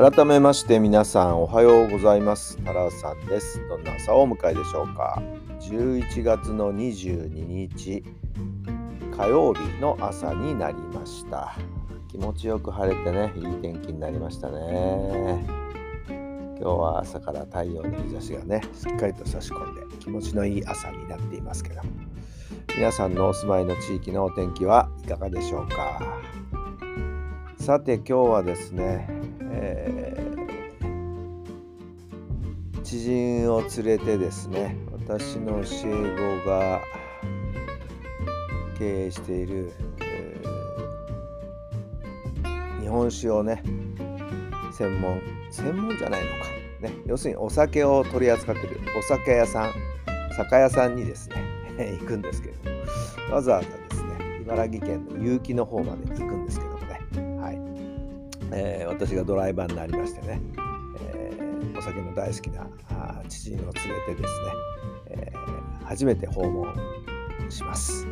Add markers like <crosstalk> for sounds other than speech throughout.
改めまして皆さんおはようございます。タラさんです。どんな朝をお迎えでしょうか。11月の22日火曜日の朝になりました。気持ちよく晴れてねいい天気になりましたね。今日は朝から太陽の日差しがねしっかりと差し込んで気持ちのいい朝になっていますけど。皆さんのお住まいの地域のお天気はいかがでしょうか。さて今日はですね、えー、知人を連れてですね私の教え子が経営している、えー、日本酒をね専門専門じゃないのか、ね、要するにお酒を取り扱ってるお酒屋さん酒屋さんにですね <laughs> 行くんですけどわざわざですね茨城県の結城の方まで行く。えー、私がドライバーになりましてね、えー、お酒の大好きな知人を連れてですね、えー、初めて訪問します。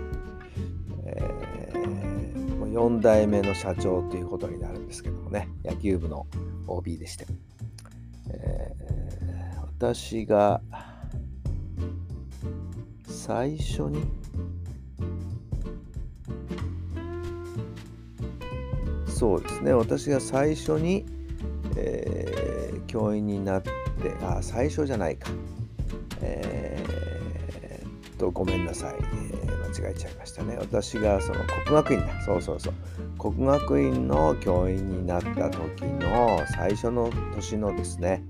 えー、4代目の社長ということになるんですけどもね野球部の OB でして、えー、私が最初にそうですね。私が最初に、えー、教員になってあ最初じゃないか。えー、っとごめんなさい、えー間違えちゃいましたね。私がその国学院だ。そうそうそう。国学院の教員になった時の最初の年のですね、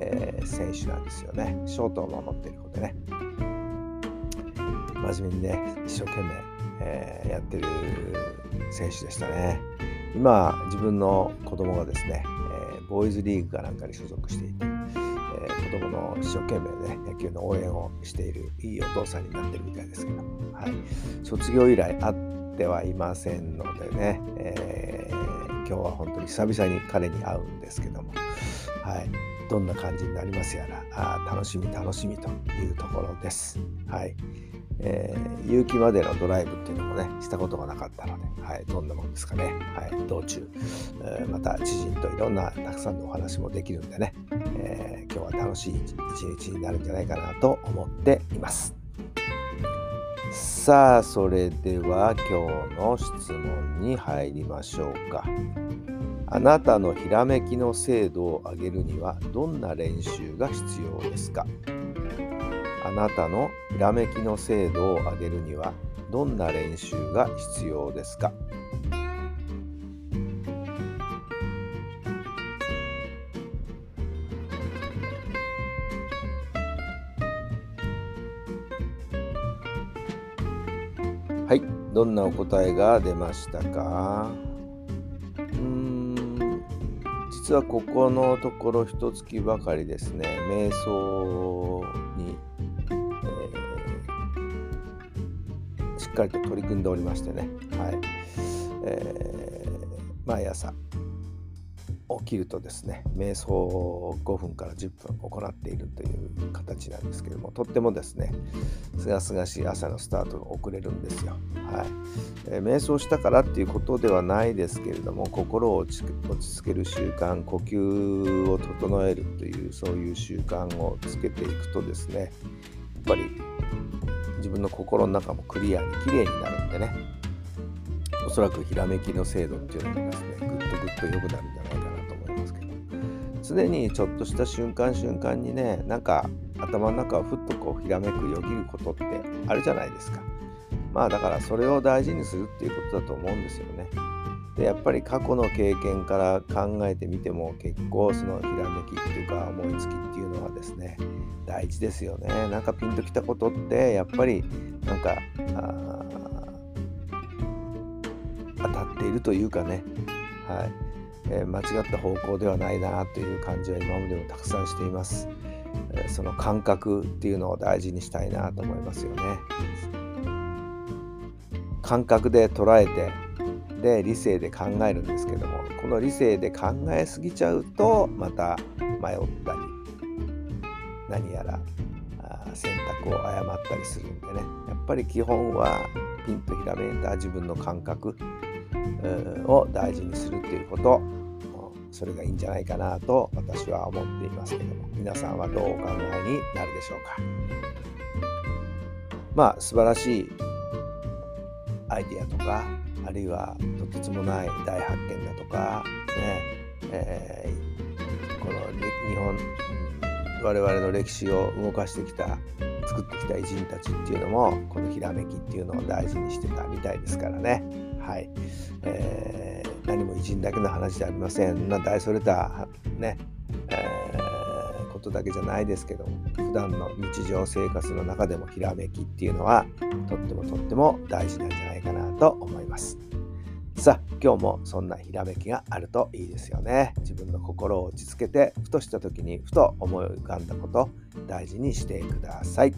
えー、選手なんですよね。ショートを守っている子でね。真面目にね一生懸命、えー、やってる選手でしたね。今自分の子供がですね、えー、ボーイズリーグかなんかに所属していてえー、子供の一生懸命ね野球の応援をしているいいお父さんになってるみたいですけど、はい、卒業以来会ってはいませんのでね、えー、今日は本当に久々に彼に会うんですけども、はい、どんな感じになりますやらあ楽しみ楽しみというところです。はい。えー、結城までのドライブっていうのもねしたことがなかったので、はい、どんなもんですかね、はい、道中、えー、また知人といろんなたくさんのお話もできるんでね、えー、今日は楽しい一日になるんじゃないかなと思っています。さあそれでは今日の質問に入りましょうか。あなたのひらめきの精度を上げるにはどんな練習が必要ですか？あなたのひらめきの精度を上げるにはどんな練習が必要ですか？はい、どんなお答えが出ましたか？うん実はここのところ一月ばかりですね。瞑想にっかりと取り組んでおりましてね、はい。えー、毎朝起きるとですね瞑想を5分から10分行っているという形なんですけどもとってもですねすがすがしい朝のスタートが遅れるんですよ。はい。えー、瞑想したからっていうことではないですけれども心を落ち着ける習慣呼吸を整えるというそういう習慣をつけていくとですねやっぱり自分の心の中もクリアに綺麗になるんでね。おそらくひらめきの精度っていうのがですねぐっとぐっと良くなるんじゃないかなと思いますけど。常にちょっとした瞬間瞬間にねなんか頭の中をふっとこうひらめくよぎることってあるじゃないですか。まあだからそれを大事にするっていうことだと思うんですよね。でやっぱり過去の経験から考えてみても結構そのひらめきっていうか思いつきっていうのはですね大事ですよね。なんかピンときたことってやっぱりなんか当たっているというかね。はい。えー、間違った方向ではないなという感じは今までもたくさんしています、えー、その感覚っていうのを大事にしたいなと思いますよね。感覚で捉えてで理性で考えるんですけどもこの理性で考えすぎちゃうとまた迷ったり何やら選択を誤ったりするんでね。やっぱり基本はピンとひらめいた自分の感覚を大事にするっていうこと。それがいいんじゃないかなと私は思っていますけども。皆さんはどうお考えになるでしょうか。まあ素晴らしいアイディアとかあるいはとてつもない大発見だとかね、えー、この日本我々の歴史を動かしてきた作ってきた偉人たちっていうのもこのひらめきっていうのを大事にしてたみたいですからね。はい、えー、何も偉人だけの話じゃありません。な大それたね、えー、ことだけじゃないですけど普段の日常生活の中でもひらめきっていうのはとってもとっても大事なんじゃないかなと思います。さあ今日もそんなひらめきがあるといいですよね。自分の心を落ち着けてふとした時にふと思い浮かんだこと大事にしてください。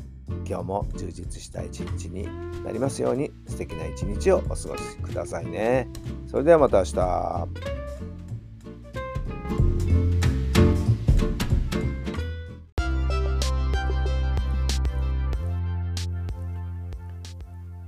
今日も充実した一日になりますように素敵な一日をお過ごしくださいね。それではまた明日。